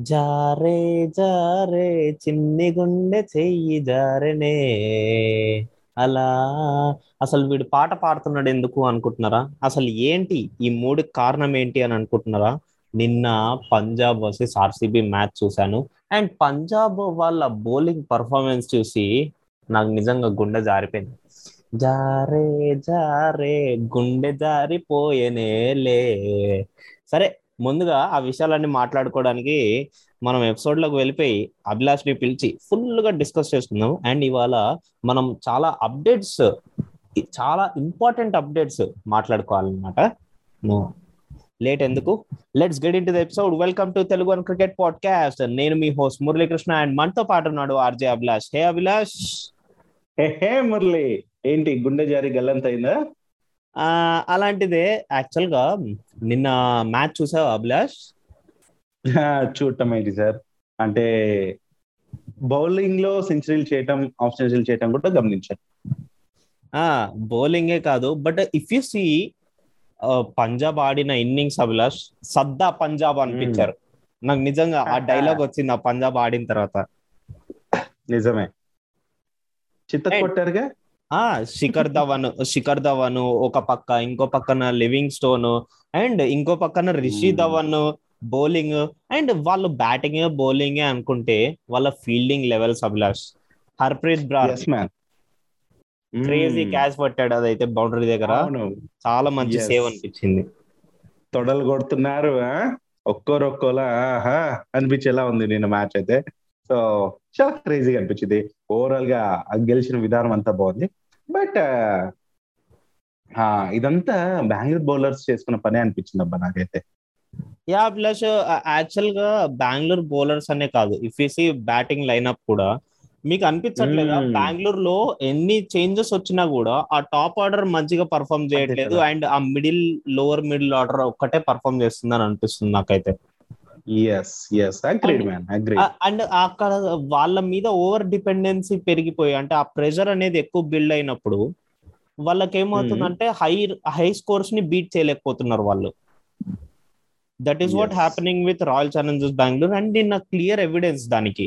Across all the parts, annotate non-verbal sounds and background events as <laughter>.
జారే జారే చిన్ని గుండె చెయ్యి జారనే. అలా. అసలు వీడు పాట పాడుతున్నాడు ఎందుకు అనుకుంటున్నారా? అసలు ఏంటి ఈ మూడు కారణం ఏంటి అని అనుకుంటున్నారా? నిన్న పంజాబ్ వర్సెస్ ఆర్సీబీ మ్యాచ్ చూశాను. అండ్ పంజాబ్ వాళ్ళ బౌలింగ్ పర్ఫార్మెన్స్ చూసి నాకు నిజంగా గుండె జారిపోయింది. జారే జారే గుండె జారిపోయేనేలే. సరే ముందుగా ఆ విషయాలన్నీ మాట్లాడుకోవడానికి మనం ఎపిసోడ్లోకి వెళ్ళిపోయి అభిలాష్ని పిలిచి ఫుల్గా డిస్కస్ చేసుకుందాం. అండ్ ఇవాళ మనం చాలా అప్డేట్స్ చాలా ఇంపార్టెంట్ అప్డేట్స్ మాట్లాడుకోవాలన్నమాట. లేట్ ఎందుకు? Let's get into the episode welcome to Telugu one cricket podcast నేను మీ హోస్ట్ మురళీకృష్ణ అండ్ మనతో పాటు ఉన్నాడు RJ Abhilash. Hey Abhilash. Hey hey Murali. ఏంటి గుండె జారి గల్లంతైందా అలాంటిదే యాక్చువల్గా నిన్న మ్యాచ్ చూసావు అభిలాష్? చూడటం ఏంటి సార్? అంటే బౌలింగ్లో సెంచరీలు చేయటం ఆఫ్ సెంచరీలు చేయటం కూడా గమనించాను. ఆ బౌలింగే కాదు. But if you see Punjab ఆడిన ఇన్నింగ్స్ అభిలాష్ సద్దా పంజాబ్ అనిపించారు. నాకు నిజంగా ఆ <laughs> డైలాగ్ వచ్చింది ఆ పంజాబ్ ఆడిన తర్వాత. నిజమే. చిత్త. కొట్టారుగా? ఆ శిఖర్ ధవన్ శిఖర్ ధవన్ ఒక పక్క ఇంకో పక్కన లివింగ్ స్టోన్ అండ్ ఇంకో పక్కన Rishi Hmm. Dhawan bowling and వాళ్ళు బ్యాటింగ్ బౌలింగ్ అనుకుంటే వాళ్ళ fielding levels Abhilash. Harpreet man crazy catch పట్టాడు అదైతే బౌండరీ దగ్గర. చాలా మంచి. సేవ్ అనిపించింది. తొడలు కొడుతున్నారు ఆ? ఒక్కోరు ఒక్కోలా ఆహా అనిపించేలా ఉంది నిన్న మ్యాచ్ అయితే. సో చాలా క్రేజీగా అనిపించింది. ఓవరాల్గా గెలిచిన విధానం అంతా బాగుంది. బట్ ఇదంతా బెంగళూరు బౌలర్స్ చేసుకున్న పనే అనిపించింది అబ్బా నాకైతే యా ప్లస్ యాక్చువల్గా బెంగళూరు బౌలర్స్ అనే కాదు ఇఫ్ సి బ్యాటింగ్ లైనప్ కూడా మీకు అనిపించట్లేదా. బెంగళూరు లో ఎన్ని చేంజెస్ వచ్చినా కూడా ఆ టాప్ ఆర్డర్ మంచిగా పర్ఫామ్ చేయట్లేదు. అండ్ ఆ మిడిల్ లోవర్ మిడిల్ ఆర్డర్ ఒక్కటే పర్ఫామ్ చేస్తుందని అనిపిస్తుంది నాకైతే అండ్ అక్కడ వాళ్ళ మీద ఓవర్ డిపెండెన్సీ పెరిగిపోయి అంటే ఆ ప్రెషర్ అనేది ఎక్కువ బిల్డ్ అయినప్పుడు వాళ్ళకి ఏమవుతుందంటే హై హై స్కోర్స్ని బీట్ చేయలేకపోతున్నారు వాళ్ళు. That is what. Happening with Royal Challengers Bengaluru and నిన్న క్లియర్ ఎవిడెన్స్ దానికి.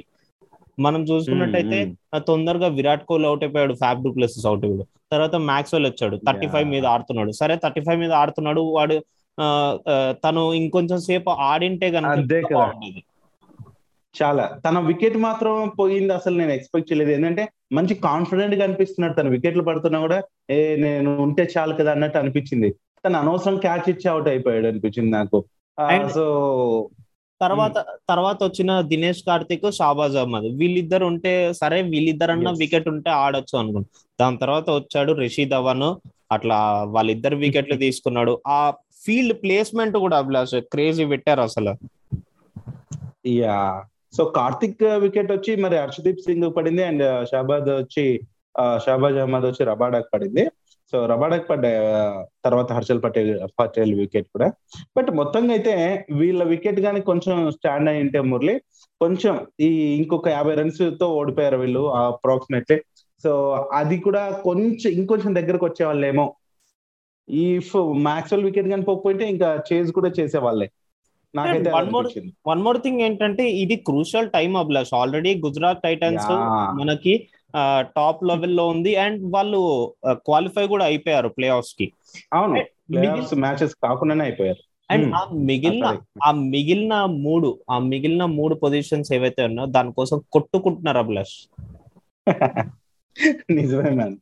మనం చూసుకున్నట్టయితే ఆ తొందరగా విరాట్ కోహ్లీ అవుట్ అయిపోయాడు ఫ్యాబ్ డూప్లెసెస్ అవుట్ అయ్యాడు తర్వాత మ్యాక్స్వెల్ వచ్చాడు థర్టీ ఫైవ్. మీద ఆడుతున్నాడు. సరే థర్టీ ఫైవ్ మీద ఆడుతున్నాడు వాడు తను ఇంకొంచెం సేపు ఆడింటే కనుక చాలా తన వికెట్ మాత్రం పోయింది అసలు నేను ఎక్స్పెక్ట్ చేయలేదు. ఏంటంటే మంచి కాన్ఫిడెంట్గా అనిపిస్తున్నాడు తన. వికెట్లు పడుతున్నా కూడా ఏ నేను ఉంటే చాలు కదా అన్నట్టు అనిపించింది. తను అనవసరం క్యాచ్ ఇచ్చి అవుట్ అయిపోయాడు అనిపించింది నాకు. సో తర్వాత తర్వాత వచ్చిన దినేష్ కార్తిక్ షాబాజ్ అహ్మద్. వీళ్ళిద్దరు ఉంటే సరే వీళ్ళిద్దరన్నా. వికెట్ ఉంటే ఆడొచ్చు అనుకున్నాను దాని తర్వాత వచ్చాడు రిషి ధవన్. అట్లా వాళ్ళిద్దరు వికెట్లు <laughs> తీసుకున్నాడు. ఆ ఫీల్డ్ ప్లేస్మెంట్ కూడా అభిలాష్ క్రేజీ పెట్టారు అసలు. యా. సో కార్తిక్ వికెట్ వచ్చి మరి హర్షదీప్ సింగ్ పడింది అండ్ షాబాద్ వచ్చి షాబాజ్ అహ్మద్ వచ్చి రబాడాక్ పడింది. సో రబాడాక్ పడ్డ తర్వాత హర్షల్ పటేల్ పటేల్ వికెట్ కూడా. బట్ మొత్తంగా అయితే వీళ్ళ వికెట్ కానీ కొంచెం స్టాండ్ అయి ఉంటే మురళి కొంచెం ఈ ఇంకొక యాభై రన్స్తో ఓడిపోయారు వీళ్ళు అప్రాక్సిమేట్లీ సో అది కూడా కొంచెం ఇంకొంచెం దగ్గరకు వచ్చే వాళ్ళేమో ఈ మ్యాక్స్వెల్ వికెట్ కానీ పోకపోయింటే ఇంకా చేజ్ కూడా చేసే వాళ్ళే నాకైతే one more- అనిపించింది. వన్ మోర్ థింగ్ ఏంటంటే ఇది crucial time Abhilash. Already Gujarat Titans. మనకి టాప్ లెవెల్లో ఉంది అండ్ వాళ్ళు క్వాలిఫై కూడా అయిపోయారు ప్లే ఆఫ్స్కి. అవును. మ్యాచెస్ కాకుండానే అయిపోయారు. And Hmm. ఆ మిగిలిన ఆ మిగిలిన మూడు ఆ మిగిలిన మూడు పొజిషన్స్ ఏవైతే ఉన్నాయో దానికోసం కొట్టుకుంటున్నారు అభిలాష్. <laughs> నిజమే మ్యాన్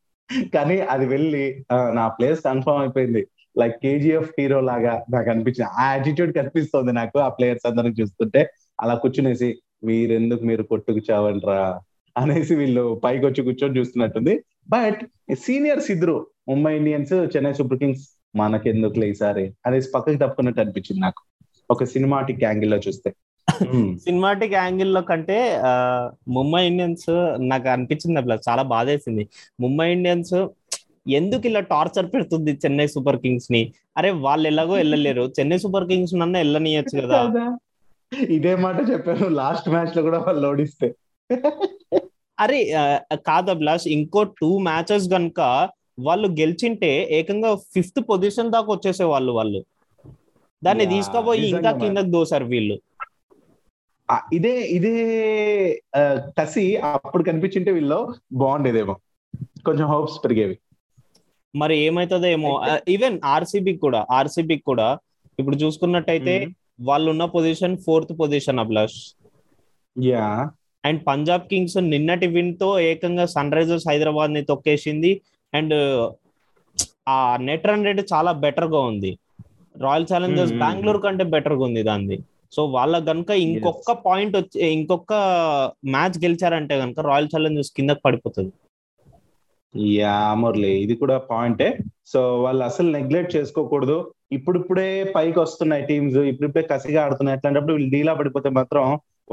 కానీ అది వెళ్ళి నా ప్లేస్ కన్ఫర్మ్ అయిపోయింది. లైక్ కేజీఎఫ్ హీరో లాగా నాకు అనిపించింది ఆ యాటిట్యూడ్ కనిపిస్తుంది నాకు ఆ ప్లేయర్స్ అందరికి చూస్తుంటే. అలా కూర్చునేసి మీరెందుకు మీరు కొట్టుకు చావంట్రా అనేసి వీళ్ళు పైకి వచ్చి కూర్చొని చూస్తున్నట్టుంది. బట్ సీనియర్స్ ఇద్దరు Mumbai Indians Chennai Super Kings మనకెందుకులే ఈసారి? అనేసి పక్కకి తప్పుకున్నట్టు అనిపించింది నాకు. ఒక సినిమాటిక్ యాంగిల్లో చూస్తే. సినిమాటిక్ యాంగిల్లో కంటే ముంబై ఇండియన్స్ నాకు అనిపించింది అట్లా చాలా బాధేసింది. ముంబై ఇండియన్స్ ఎందుకు ఇలా టార్చర్ పెడుతుంది చెన్నై సూపర్ కింగ్స్ని? అరే వాళ్ళు ఎలాగో వెళ్ళలేరు. చెన్నై సూపర్ కింగ్స్ నన్న వెళ్ళనియచ్చు కదా. ఇదే మాట చెప్పాను. లాస్ట్ మ్యాచ్లో కూడా వాళ్ళు ఓడిస్తే. అరే కాదు అభిలాష్ ఇంకో టూ మ్యాచెస్ గనుక వాళ్ళు గెలిచింటే ఏకంగా ఫిఫ్త్ పొజిషన్ దాకా వచ్చేసే వాళ్ళు. వాళ్ళు దాన్ని తీసుకుపోయి ఇంకా. కిందకి దోసారు వీళ్ళు. ఇదే ఇదే కసి అప్పుడు కనిపించింటే వీళ్ళు బాగుండేదేమో. కొంచెం హోప్స్ పెరిగేవి. మరి ఏమైతుందో ఏమో. ఈవెన్ ఆర్సీబీ కూడా ఆర్సీబీ కూడా ఇప్పుడు చూసుకున్నట్టయితే వాళ్ళు ఉన్న position fourth position Abhilash. Yeah. And Punjab Kings నిన్నటి విన్తో ఏకంగా సన్ రైజర్స్ హైదరాబాద్ని తొక్కేసింది. అండ్ ఆ నెట్ రన్ రేట్ చాలా బెటర్గా ఉంది. Royal Challengers. బెంగళూరు కంటే బెటర్గా ఉంది దాన్ని. సో వాళ్ళ గనుక ఇంకొక పాయింట్ వచ్చి ఇంకొక మ్యాచ్ గెలిచారంటే గనుక రాయల్ ఛాలెంజర్స్ కిందకి పడిపోతుంది. యా మురళి ఇది కూడా పాయింటే సో వాళ్ళు అసలు నెగ్లెక్ట్ చేసుకోకూడదు. ఇప్పుడిప్పుడే పైకి వస్తున్నాయి టీమ్స్ ఇప్పుడిప్పుడే కసిగా ఆడుతున్నాయి. అట్లాంటప్పుడు వీళ్ళు డీలా పడిపోతే మాత్రం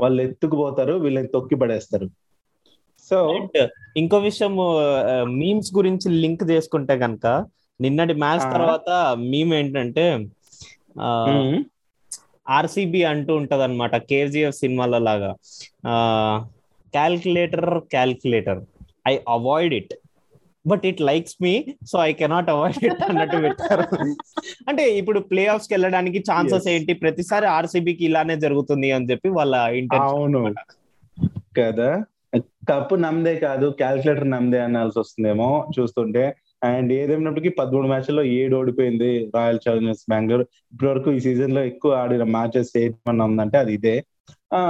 వాళ్ళు ఎత్తుకుపోతారు వీళ్ళని తొక్కి పడేస్తారు. సో ఇంకో విషయం మీమ్స్ గురించి లింక్ చేసుకుంటే గనక నిన్నటి మ్యాచ్. తర్వాత మీమ్ ఏంటంటే ఆర్సీబీ అంటూ ఉంటది అనమాట కేజీఎఫ్ సినిమాల లాగా calculator calculator I avoid it but it likes me so I cannot avoid it అన్నట్టు పెట్టారు. అంటే ఇప్పుడు ప్లే ఆఫ్స్కి వెళ్ళడానికి ఛాన్సెస్. ఏంటి? ప్రతిసారి ఆర్సీబీకి ఇలానే జరుగుతుంది అని చెప్పి వాళ్ళ ఇంటెన్షన్ అవును. కదా? కప్పు నమ్మదే కాదు క్యాల్కులేటర్ నమ్మదే అనాల్సి వస్తుందేమో చూస్తుంటే. అండ్ ఏదేమైనప్పటికీ పదమూడు మ్యాచ్ల్లో ఏడు ఓడిపోయింది రాయల్ ఛాలెంజర్స్ బెంగళూరు. ఇప్పటి వరకు ఈ సీజన్లో ఎక్కువ ఆడిన మ్యాచెస్ ఏమన్నా ఉందంటే అది ఇదే. ఆ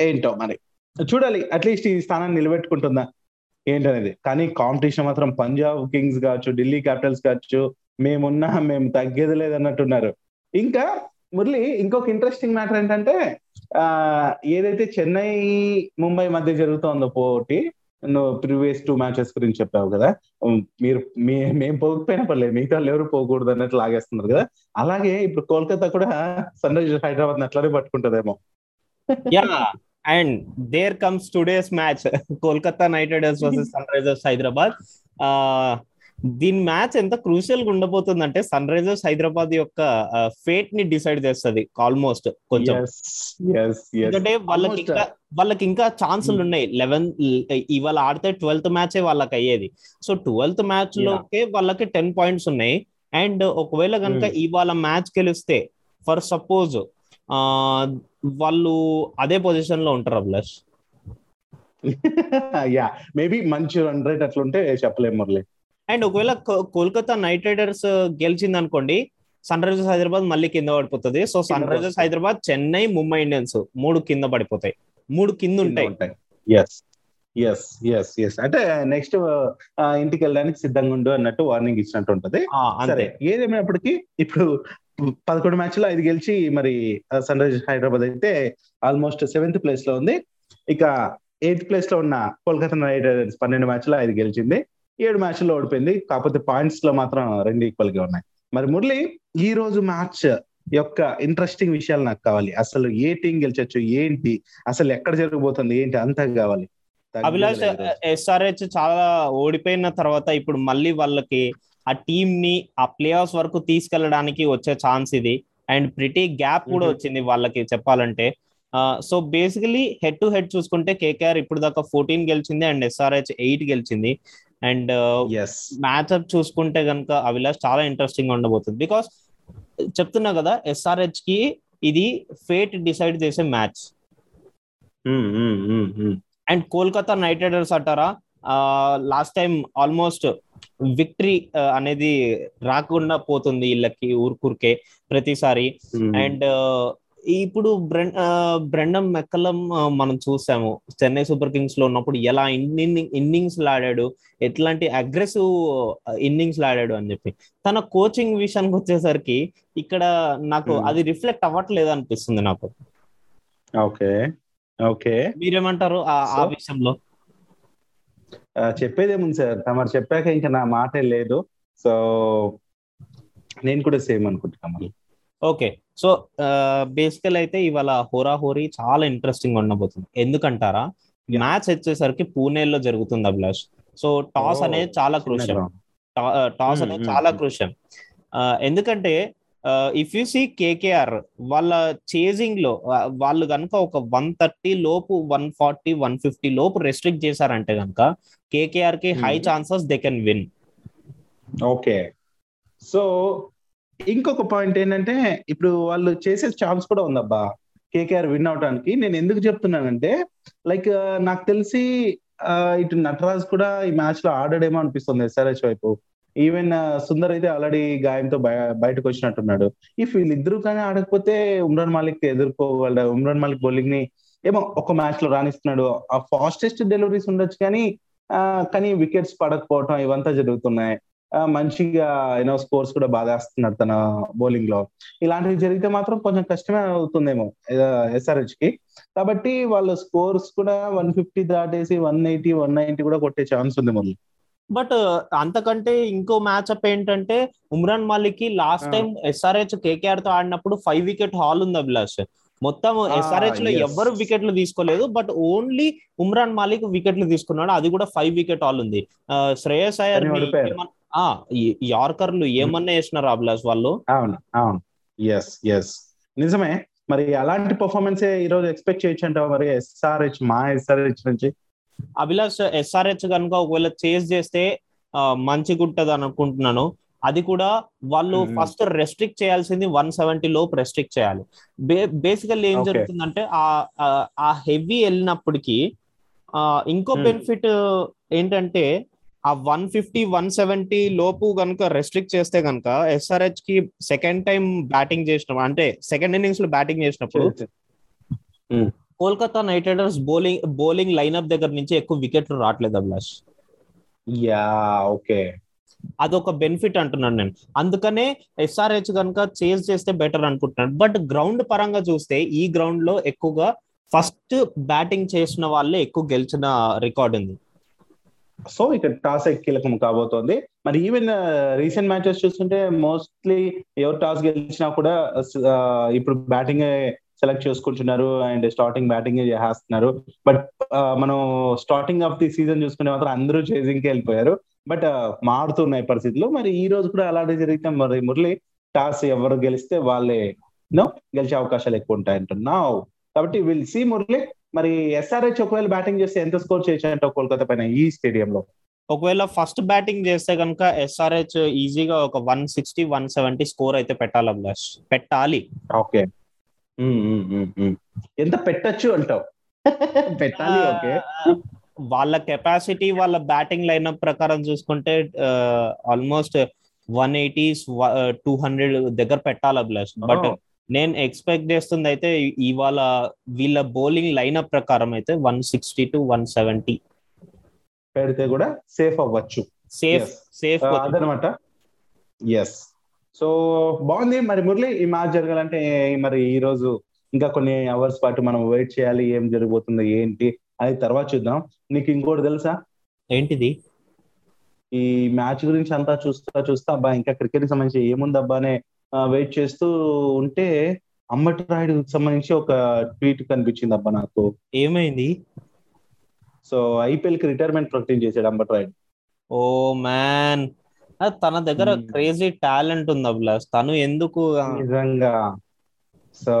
ఏంటో మరి. చూడాలి అట్లీస్ట్ ఈ స్థానాన్ని నిలబెట్టుకుంటుందా? ఏంటనేది. కానీ కాంపిటీషన్ మాత్రం పంజాబ్ కింగ్స్ కావచ్చు ఢిల్లీ క్యాపిటల్స్ కావచ్చు మేమున్నా మేము తగ్గేది లేదన్నట్టున్నారు. ఇంకా మురళి ఇంకొక ఇంట్రెస్టింగ్ మ్యాటర్ ఏంటంటే ఆ ఏదైతే చెన్నై ముంబై మధ్య జరుగుతోందో పోటీ నువ్వు ప్రీవియస్ టూ మ్యాచెస్ గురించి చెప్పావు కదా. మీరు మీ మేము పోకపోయినా పర్లేదు మిగతా వాళ్ళు ఎవరు పోకూడదు అన్నట్టు లాగేస్తున్నారు కదా. అలాగే ఇప్పుడు కోల్కతా కూడా సన్ రైజర్స్ హైదరాబాద్ అట్లానే పట్టుకుంటదేమో. Yeah and there comes today's match Kolkata Knight Riders versus Sunrisers Hyderabad. ఆ దీని మ్యాచ్ ఎంత క్రూషియల్గా ఉండబోతుందంటే సన్ రైజర్స్ హైదరాబాద్ యొక్క ఫేట్ని డిసైడ్ చేస్తుంది ఆల్మోస్ట్ కొంచెం. ఎందుకంటే వాళ్ళకి ఇంకా వాళ్ళకి ఇంకా ఛాన్సులు Hmm. ఉన్నాయి. లెవెన్ ఇవాళ ఆడితే ట్వెల్త్ మ్యాచ్ వాళ్ళకి అయ్యేది. సో ట్వెల్త్ మ్యాచ్ లోకే వాళ్ళకి టెన్ పాయింట్స్ ఉన్నాయి. అండ్ ఒకవేళ కనుక Hmm. ఇవాళ మ్యాచ్ గెలిస్తే ఫర్ సపోజ్ వాళ్ళు అదే పొజిషన్లో ఉంటారు అభిలాష్? <laughs> యా మేబీ మంచి రన్ రేట్ అట్లుంటే చెప్పలేము మురళి. అండ్ ఒకవేళ కోల్కతా నైట్ రైడర్స్ గెలిచింది అనుకోండి సన్ రైజర్స్ హైదరాబాద్ మళ్ళీ కింద పడిపోతుంది. So Sunrisers Hyderabad Chennai Mumbai Indians మూడు కింద పడిపోతాయి. మూడు కింద ఉంటాయి. ఎస్ ఎస్ ఎస్ అంటే నెక్స్ట్ ఇంటికి వెళ్ళడానికి సిద్ధంగా ఉండు అన్నట్టు వార్నింగ్ ఇచ్చినట్టు ఉంటది. సరే ఏదేమైనప్పటికీ ఇప్పుడు పదకొండు మ్యాచ్లో ఐదు గెలిచి మరి సన్ రైజర్స్ హైదరాబాద్ అయితే ఆల్మోస్ట్ సెవెంత్ ప్లేస్లో ఉంది. ఇక ఎయిత్ ప్లేస్లో ఉన్న కోల్కతా నైట్ రైడర్స్ పన్నెండు మ్యాచ్లో ఐదు గెలిచింది. ఏడు మ్యాచ్లో ఓడిపోయింది. కాకపోతే పాయింట్స్లో మాత్రం రెండు ఈక్వల్గా ఉన్నాయి. మరి మురళి ఈ రోజు మ్యాచ్ యొక్క ఇంట్రెస్టింగ్ విషయాలు నాకు కావాలి. అసలు ఏ టీం గెలిచొచ్చు? ఏంటి? అసలు ఎక్కడ జరగబోతుంది? ఏంటి? అంతా కావాలి. అభిలాష్ ఎస్ఆర్హెచ్ చాలా ఓడిపోయిన తర్వాత ఇప్పుడు మళ్ళీ వాళ్ళకి ఆ టీమ్ని ఆ ప్లే ఆఫ్స్ వరకు తీసుకెళ్ళడానికి వచ్చే ఛాన్స్ ఇది. అండ్ ప్రిటీ గ్యాప్ కూడా. వచ్చింది వాళ్ళకి చెప్పాలంటే. So basically head to head చూసుకుంటే కేకేఆర్ ఇప్పుడు దాకా ఫోర్టీన్ గెలిచింది అండ్ ఎస్ఆర్హెచ్ ఎయిట్ గెలిచింది. అండ్ మ్యాచ్అప్ చూసుకుంటే కనుక అభిలాష్ చాలా ఇంట్రెస్టింగ్ ఉండబోతుంది. బికాస్ చెప్తున్నా కదా ఎస్ఆర్హెచ్కి ఇది ఫేట్ డిసైడ్ చేసే match. And Kolkata Knight Riders అంటారా లాస్ట్ టైం ఆల్మోస్ట్ విక్టరీ అనేది రాకుండా పోతుంది వీళ్ళకి ఊరుకూరికే ప్రతిసారి. అండ్ ఇప్పుడు బ్రెండమ్ మెక్కలం మనం చూసాము. చెన్నై సూపర్ కింగ్స్లో ఉన్నప్పుడు ఎలా ఇన్నింగ్ ఇన్నింగ్స్ ఆడాడు ఎట్లాంటి అగ్రెసివ్ ఇన్నింగ్స్ ఆడాడు అని చెప్పి. తన కోచింగ్ విషయానికి వచ్చేసరికి ఇక్కడ నాకు. అది రిఫ్లెక్ట్ అవ్వట్లేదు అనిపిస్తుంది నాకు. ఓకే. ఓకే. మీరేమంటారు ఆ- విషయంలో? చెప్పేదేముంది సార్? తమరు చెప్పాక ఇంకా నా మాటే లేదు. సో నేను కూడా సేమ్ అనుకుంటున్నా ఓకే. సో బేసికల్ అయితే ఇవాళ హోరా హోరీ చాలా ఇంట్రెస్టింగ్ ఉండబోతుంది ఎందుకంటారా. మ్యాచ్ వచ్చేసరికి పూణేలో జరుగుతుంది అభిలాష్ సో టాస్ అనేది చాలా ground. టాస్ అనేది చాలా. క్రూషియల్ ఎందుకంటే ఇఫ్ యు సీ కేకేఆర్ వాళ్ళ చేజింగ్లో వాళ్ళు కనుక ఒక వన్ థర్టీ లోపు వన్ ఫార్టీ వన్ ఫిఫ్టీ లోపు రెస్ట్రిక్ట్ చేశారంటే కనుక కేకేఆర్కి high. Chances they can win okay so ఇంకొక పాయింట్ ఏంటంటే ఇప్పుడు వాళ్ళు చేసే ఛాన్స్ కూడా ఉందబ్బా. కేకేఆర్ విన్ అవడానికి నేను ఎందుకు చెప్తున్నానంటే లైక్ నాకు తెలిసి ఇటు నటరాజ్ కూడా ఈ మ్యాచ్లో ఆడాడేమో అనిపిస్తుంది ఎస్ఆర్హెచ్ వైపు. ఈవెన్ సుందర్ అయితే ఆల్రెడీ గాయంతో బయ- బయటకు వచ్చినట్టున్నాడు. ఇఫ్ వీళ్ళిద్దరూ కానీ ఆడకపోతే ఉమ్రాన్ మాలిక్ ఎదుర్కోగలడు ఉమ్రాన్ మాలిక్ బౌలింగ్ని ఏమో ఒక మ్యాచ్లో రాణిస్తున్నాడు. ఆ ఫాస్టెస్ట్ డెలివరీస్ ఉండొచ్చు కానీ కానీ వికెట్స్ పడకపోవటం ఇవంతా జరుగుతున్నాయి. మంచిగా యూనో స్కోర్స్ కూడా బాగా వేస్తున్నాడు తన బౌలింగ్లో ఇలాంటివి జరిగితే మాత్రం కొంచెం కష్టమే అవుతుందేమో ఎస్ఆర్హెచ్కి కాబట్టి వాళ్ళ స్కోర్స్ కూడా వన్ ఫిఫ్టీ దాటేసి వన్ ఎయిటీ వన్ నైన్టీ కూడా కొట్టే ఛాన్స్ ఉంది మళ్ళీ బట్ అంతకంటే ఇంకో మ్యాచ్అప్ ఏంటంటే ఉమ్రాన్ మాలిక్కి లాస్ట్. టైం ఎస్ఆర్హెచ్ కేకేఆర్తో ఆడినప్పుడు ఫైవ్ వికెట్ హాల్ ఉంది అభిలాష్ మొత్తం ఎస్ఆర్హెచ్లో. ఎవ్వరు వికెట్లు తీసుకోలేదు బట్ ఓన్లీ ఉమ్రాన్ మాలిక్ వికెట్లు తీసుకున్నాడు అది కూడా ఫైవ్ వికెట్ హాల్ ఉంది శ్రేయస్ అయ్యర్. యార్కర్లు ఏమన్నా వేసినారు అభిలాష్ వాళ్ళు? అవును అవును. ఎస్ ఎస్ నిజమే. మరి అలాంటి పర్ఫార్మెన్స్ ఈ రోజు ఎక్స్పెక్ట్ చేయొచ్చు అంటావా మరి ఎస్ఆర్హెచ్ మా ఎస్ఆర్హెచ్ నుంచి? అభిలాష్ ఎస్ఆర్హెచ్ కనుక ఒకవేళ చేజ్ చేస్తే మంచిగా ఉంటది అనుకుంటున్నాను. అది కూడా వాళ్ళు. ఫస్ట్ రెస్ట్రిక్ట్ చేయాల్సింది వన్ సెవెంటీ లోపు రెస్ట్రిక్ట్ చేయాలి. బేసికల్లీ ఏం. జరుగుతుందంటే ఆ హెవీ వెళ్ళినప్పటికీ ఆ, ఇంకో. బెనిఫిట్ ఏంటంటే ఆ వన్ ఫిఫ్టీ వన్ సెవెంటీ లోపు కనుక రెస్ట్రిక్ట్ చేస్తే కనుక ఎస్ఆర్హెచ్కి సెకండ్ టైం బ్యాటింగ్ చేసినప్పుడు అంటే సెకండ్ ఇన్నింగ్స్లో బ్యాటింగ్ చేసినప్పుడు Kolkata Knight Riders bowling bowling lineup దగ్గర నుంచి ఎక్కువ వికెట్లు రావట్లేదు అభిలాష్. Yeah okay. అదొక బెనిఫిట్ అంటున్నాను నేను. అందుకనే ఎస్ఆర్హెచ్ కనుక చేజ్ చేస్తే బెటర్ అనుకుంటున్నాను. బట్ గ్రౌండ్ పరంగా చూస్తే ఈ గ్రౌండ్లో ఎక్కువగా ఫస్ట్ బ్యాటింగ్ చేసిన వాళ్ళే ఎక్కువ గెలిచిన రికార్డ్ ఉంది. సో ఇక్కడ టాస్ కీలకం కాబోతోంది. మరి ఈవెన్ రీసెంట్ మ్యాచెస్ చూస్తుంటే మోస్ట్లీ ఎవరు టాస్ గెలిచినా కూడా uh, uh, ఇప్పుడు బ్యాటింగ్ సెలెక్ట్ చేసుకుంటున్నారు అండ్ స్టార్టింగ్ బ్యాటింగ్ చేస్తున్నారు. బట్ uh, మనం స్టార్టింగ్ ఆఫ్ ది సీజన్ చూసుకుంటే మాత్రం అందరూ చేసింగ్కి వెళ్ళిపోయారు. బట్ మారుతున్నాయి పరిస్థితులు. మరి ఈ రోజు కూడా అలాంటి జరిగితే మరి మురళి టాస్ ఎవరు గెలిస్తే వాళ్ళే నో గెలిచే అవకాశాలు ఎక్కువ ఉంటాయంటున్నావు కాబట్టి విల్ సి మురళి మరి ఎస్ఆర్హెచ్ ఒకవేళ బ్యాటింగ్ చేస్తే ఎంత స్కోర్ చేయొచ్చు కోల్కతా పైన ఈ స్టేడియం లో? ఒకవేళ ఫస్ట్ బ్యాటింగ్ చేస్తే కనుక ఎస్ఆర్హెచ్ ఈజీగా ఒక one sixty one seventy score అయితే పెట్టాలి అభిలాష్. పెట్టాలి. ఓకే. ఎంత పెట్టచ్చు అంటావు? పెట్టాలి ఓకే. వాళ్ళ కెపాసిటీ వాళ్ళ బ్యాటింగ్ లైనప్ ప్రకారం చూసుకుంటే almost one eighties two hundred దగ్గర పెట్టాలి అభిలాష్. బట్. నేను ఎక్స్పెక్ట్ చేస్తుంది అయితే ఇవాళ వీళ్ళ బౌలింగ్ లైనప్ ప్రకారం అయితే one sixty to one seventy పెడితే కూడా సేఫ్ అవ్వచ్చు. సేఫ్. సేఫ్ అదనమాట. ఎస్ సో బాగుంది. మరి మురళి ఈ మ్యాచ్ జరగాలంటే మరి ఈ రోజు ఇంకా కొన్ని అవర్స్ పాటు మనం వెయిట్ చేయాలి ఏం జరగబోతుంది ఏంటి అది తర్వాత చూద్దాం. నీకు ఇంకోటి తెలుసా? ఏంటిది? ఈ మ్యాచ్ గురించి అంతా చూస్తా చూస్తా అబ్బా ఇంకా క్రికెట్కి సంబంధించి ఏముంది అబ్బా అనే వెయిట్ చేస్తూ ఉంటే అమ్మటి రాయుడు సంబంధించి ఒక ట్వీట్ కనిపించింది అబ్బా నాకు. ఏమైంది? సో ఐపీఎల్కి రిటైర్మెంట్ ప్రకటించేసాడు అంబట్ రాయుడు. Oh man. తన దగ్గర. క్రేజీ టాలెంట్ ఉంది అభిలాష్. తను ఎందుకు నిజంగా. సో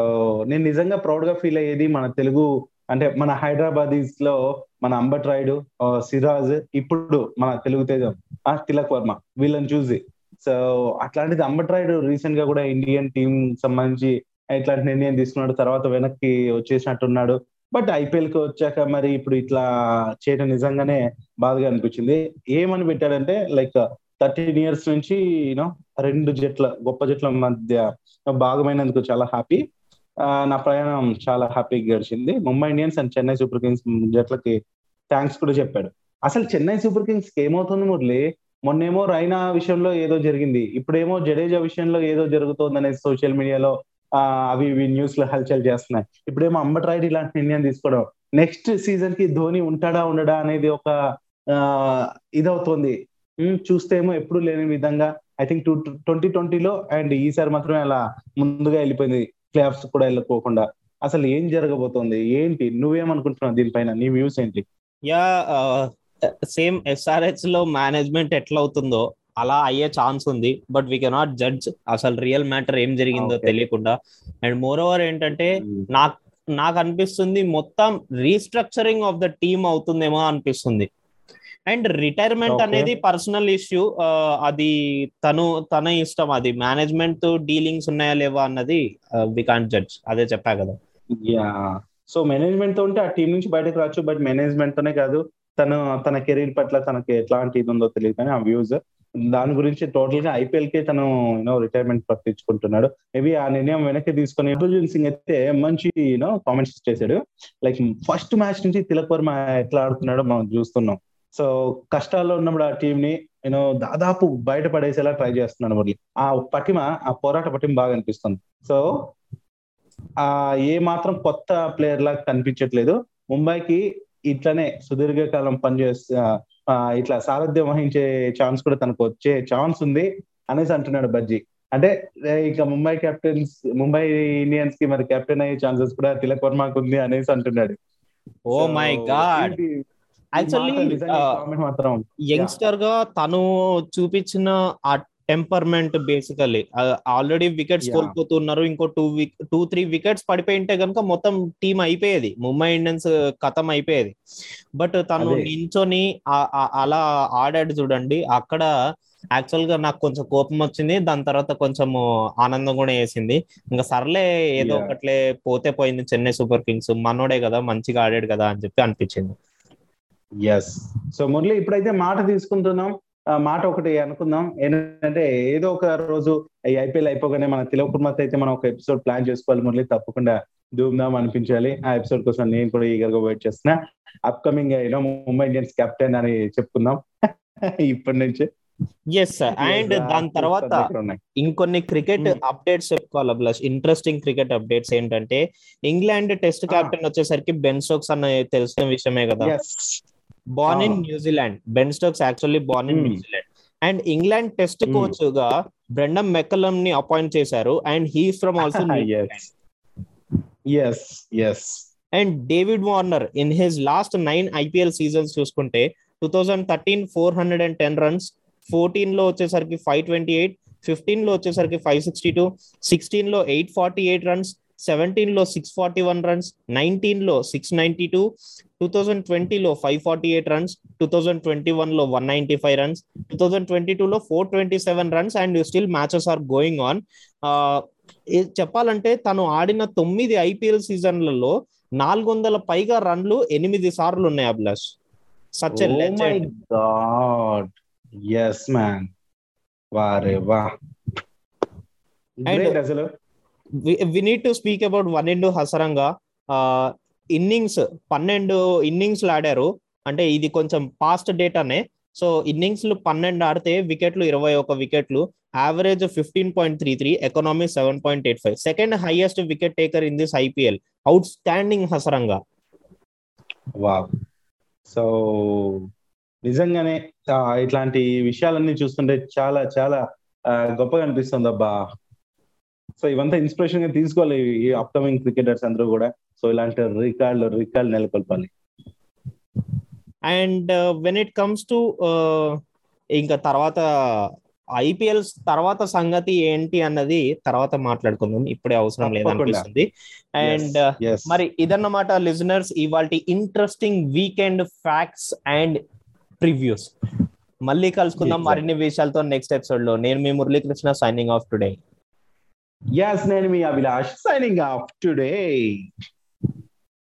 నేను నిజంగా ప్రౌడ్గా ఫీల్ అయ్యేది మన తెలుగు అంటే మన హైదరాబాదీస్లో మన అంబట్ రాయుడు సిరాజ్ ఇప్పుడు మన తెలుగు తేజం తిలక్ వర్మ. వీళ్ళని చూసి. సో అట్లాంటిది అంబట్ రాయుడు రీసెంట్గా కూడా ఇండియన్ టీం సంబంధించి ఇట్లాంటి నిర్ణయం తీసుకున్నాడు. తర్వాత వెనక్కి వచ్చేసినట్టున్నాడు. బట్ ఐపీఎల్కి వచ్చాక మరి ఇప్పుడు ఇట్లా చేయడం నిజంగానే బాధగా అనిపించింది. ఏమని పెట్టాడంటే లైక్ థర్టీన్ ఇయర్స్ నుంచి యూనో రెండు జట్ల గొప్ప జట్ల మధ్య భాగమైనందుకు చాలా హ్యాపీ నా ప్రయాణం చాలా హ్యాపీగా గడిచింది. Mumbai Indians and Chennai Super Kings జట్లకి thanks కూడా చెప్పాడు. అసలు చెన్నై సూపర్ కింగ్స్కి ఏమవుతుంది మురళి మొన్నేమో రైనా విషయంలో ఏదో జరిగింది. ఇప్పుడేమో జడేజా విషయంలో ఏదో జరుగుతోంది అనేది సోషల్ మీడియాలో ఆ, అవి ఇవి న్యూస్లో హల్చల్ చేస్తున్నాయి. ఇప్పుడేమో అంబట్ రాయుడు ఇలాంటి నిర్ణయం తీసుకోవడం. నెక్స్ట్ సీజన్కి ధోని ఉంటాడా ఉండడా అనేది ఒక ఆ, ఇదవుతోంది. చూస్తే ఏమో ఎప్పుడు లేని విధంగా ఐ థింక్ టూ ట్వంటీ ట్వంటీలో అండ్ ఈసారి మాత్రమే అలా ముందుగా వెళ్ళిపోయింది ప్లే కూడా వెళ్ళిపోకుండా అసలు ఏం జరగబోతోంది? ఏంటి? నువ్వేమనుకుంటున్నావు దీనిపైన? నీ వ్యూస్ ఏంటి? యా సేమ్ ఎస్ఆర్హెచ్లో మేనేజ్మెంట్ ఎట్లా అవుతుందో అలా అయ్యే ఛాన్స్ ఉంది. బట్ వీ కెనాట్ జడ్జ్ అసలు రియల్ మ్యాటర్ ఏం జరిగిందో. తెలియకుండా. అండ్ మోర్ ఓవర్ ఏంటంటే నాకు నాకు అనిపిస్తుంది మొత్తం రీస్ట్రక్చరింగ్ ఆఫ్ ద టీమ్ అవుతుందేమో అనిపిస్తుంది. And retirement. అనేది పర్సనల్ ఇష్యూ అది తను తన ఇష్టం అది. మేనేజ్మెంట్తో డీలింగ్స్ ఉన్నాయా లేవా అన్నది వి కాంట్ జడ్జ్ అదే చెప్పా కదా. సో మేనేజ్మెంట్తో ఉంటే ఆ టీం నుంచి బయటకు రావచ్చు బట్ మేనేజ్మెంట్ తోనే కాదు. తను తన కెరీర్ పట్ల తనకి ఎట్లాంటి ఇది ఉందో తెలియదు కానీ ఆ వ్యూస్. దాని గురించి టోటల్గా ఐపీఎల్కి తను యూనో రిటైర్మెంట్ పట్టించుకుంటున్నాడు. మేబీ ఆ నిర్ణయం వెనక్కి తీసుకుని హర్భజన్ సింగ్ అయితే మంచి యూనో కామెంట్స్ చేశాడు. లైక్ ఫస్ట్ మ్యాచ్ నుంచి తిలక్ వర్మ ఎట్లా ఆడుతున్నాడో మనం చూస్తున్నాం. సో కష్టాల్లో ఉన్నప్పుడు ఆ టీం ని యూనో దాదాపు బయట పడేసేలా ట్రై చేస్తున్నాడు మురళి. ఆ పటిమ ఆ పోరాట పటిమ బాగా అనిపిస్తుంది. సో ఆ ఏ మాత్రం కొత్త ప్లేయర్ లాగా కనిపించట్లేదు. ముంబైకి ఇట్లనే సుదీర్ఘకాలం పనిచేస్తే ఆ, ఇట్లా సారథ్యం వహించే ఛాన్స్ కూడా తనకు వచ్చే ఛాన్స్ ఉంది అనేసి అంటున్నాడు బజ్జీ. అంటే ఇక ముంబై కెప్టెన్స్ ముంబై ఇండియన్స్కి మరి కెప్టెన్ అయ్యే ఛాన్సెస్ కూడా తిలక్ వర్మకు ఉంది అనేసి అంటున్నాడు. Oh my God! యాక్చువల్లీ యంగ్స్టర్గా తను చూపించిన ఆ టెంపర్మెంట్ బేసికల్లీ. Already wickets. కోల్పోతున్నారు ఇంకో two wick two three wickets పడిపోయింటే కనుక మొత్తం టీం అయిపోయేది. ముంబై ఇండియన్స్ కథం అయిపోయేది. బట్ తను. నించొని అలా ఆడాడు చూడండి. అక్కడ యాక్చువల్గా నాకు కొంచెం కోపం వచ్చింది. దాని తర్వాత కొంచెం ఆనందం కూడా వేసింది. ఇంకా సర్లే ఏదో. ఒకట్లే పోతే పోయింది చెన్నై సూపర్ కింగ్స్. మనోడే కదా మంచిగా ఆడాడు కదా అని చెప్పి అనిపించింది. ఎస్ సో మురళి ఇప్పుడైతే మాట తీసుకుంటున్నాం. మాట ఒకటి అనుకుందాం. ఏంటంటే ఏదో ఒక రోజు ఈ ఐపీఎల్ అయిపోగానే మన తిలక్ కుమార్ అయితే మనం ఒక ఎపిసోడ్ ప్లాన్ చేసుకోవాలి మురళి. తప్పకుండా ధూమ్ధామ్ అనిపించాలి. ఆ ఎపిసోడ్ కోసం నేను కూడా ఈగర్గా వెయిట్ చేస్తున్నా upcoming you know Mumbai Indians captain అని చెప్పుకుందాం. <laughs> ఇప్పటి నుంచి. ఎస్ అండ్ దాని తర్వాత. ఇంకొన్ని క్రికెట్ Hmm. అప్డేట్స్ చెప్పుకోవాలి ప్లస్ ఇంట్రెస్టింగ్ క్రికెట్ అప్డేట్స్ ఏంటంటే ఇంగ్లాండ్ టెస్ట్. కెప్టెన్ వచ్చేసరికి బెన్ స్టోక్స్ అన్న తెలిసిన విషయమే కదా. Born in. New Zealand Ben Stokes actually born in. New Zealand and England test. కోచ్గా బ్రెండమ్ మెక్కలం ని అపాయింట్ చేశారు and he from also yes. Yes. Yes. And David Warner in his last nine IPL seasons చూసుకుంటే two thousand thirteen four hundred and ten runs ఫోర్టీన్లో వచ్చేసరికి five twenty eight ఫిఫ్టీన్లో వచ్చేసరికి five sixty two సిక్స్టీన్లో eight forty eight runs సెవెంటీన్లో six forty one runs నైన్టీన్లో six ninety two two thousand ట్వంటీలో five forty eight runs two thousand twenty వన్లో one ninety five runs two thousand twenty two లో four twenty seven runs and still matches are going on చెప్పాలంటే తను ఆడిన తొమ్మిది IPL సీజన్లలో నాలుగు వందల పైగా రన్లు ఎనిమిది సార్లు ఉన్నాయి Abhilash. Such Oh my God. Yes, man. వారే వా. And- Great అసలు? We need to speak about Wanindu Hasaranga innings పన్నెండు ఇన్నింగ్స్ ఆడారు. అంటే ఇది కొంచెం పాస్ట్ డేటానే సో ఇన్నింగ్స్ పన్నెండు ఆడితే వికెట్లు ఇరవై ఒక వికెట్లు. Average fifteen point three three economy seven point eight five second highest wicket taker in this IPL outstanding Hasaranga wow so నిజంగానే ఇట్లాంటి విషయాలన్నీ చూస్తుంటే చాలా చాలా గొప్పగా అనిపిస్తుంది అబ్బా సో ఇవంతా ఇన్స్పిరేషన్గా తీసుకోవాలి ఈ అప్కమింగ్ క్రికెటర్స్ అందరూ కూడా. సో ఇలాంటి రికార్డులు record నెలకొల్పాలి. And when it comes to ఇంకా తర్వాత ఐపీఎల్ తర్వాత సంగతి ఏంటి అన్నది తర్వాత మాట్లాడుకుందాం. ఇప్పుడే అవసరం. లేదనిపిస్తుంది. And Yes. మరి ఇదన్నమాట లిజనర్స్ ఇవాళ interesting weekend facts and previews. మళ్ళీ కలుసుకుందాం. మరిన్ని విషయాలతో నెక్స్ట్ ఎపిసోడ్లో నేను మీ Muralikrishna signing off today yes నేను మీ అభిలాష్ సైనింగ్ ఆఫ్ టుడే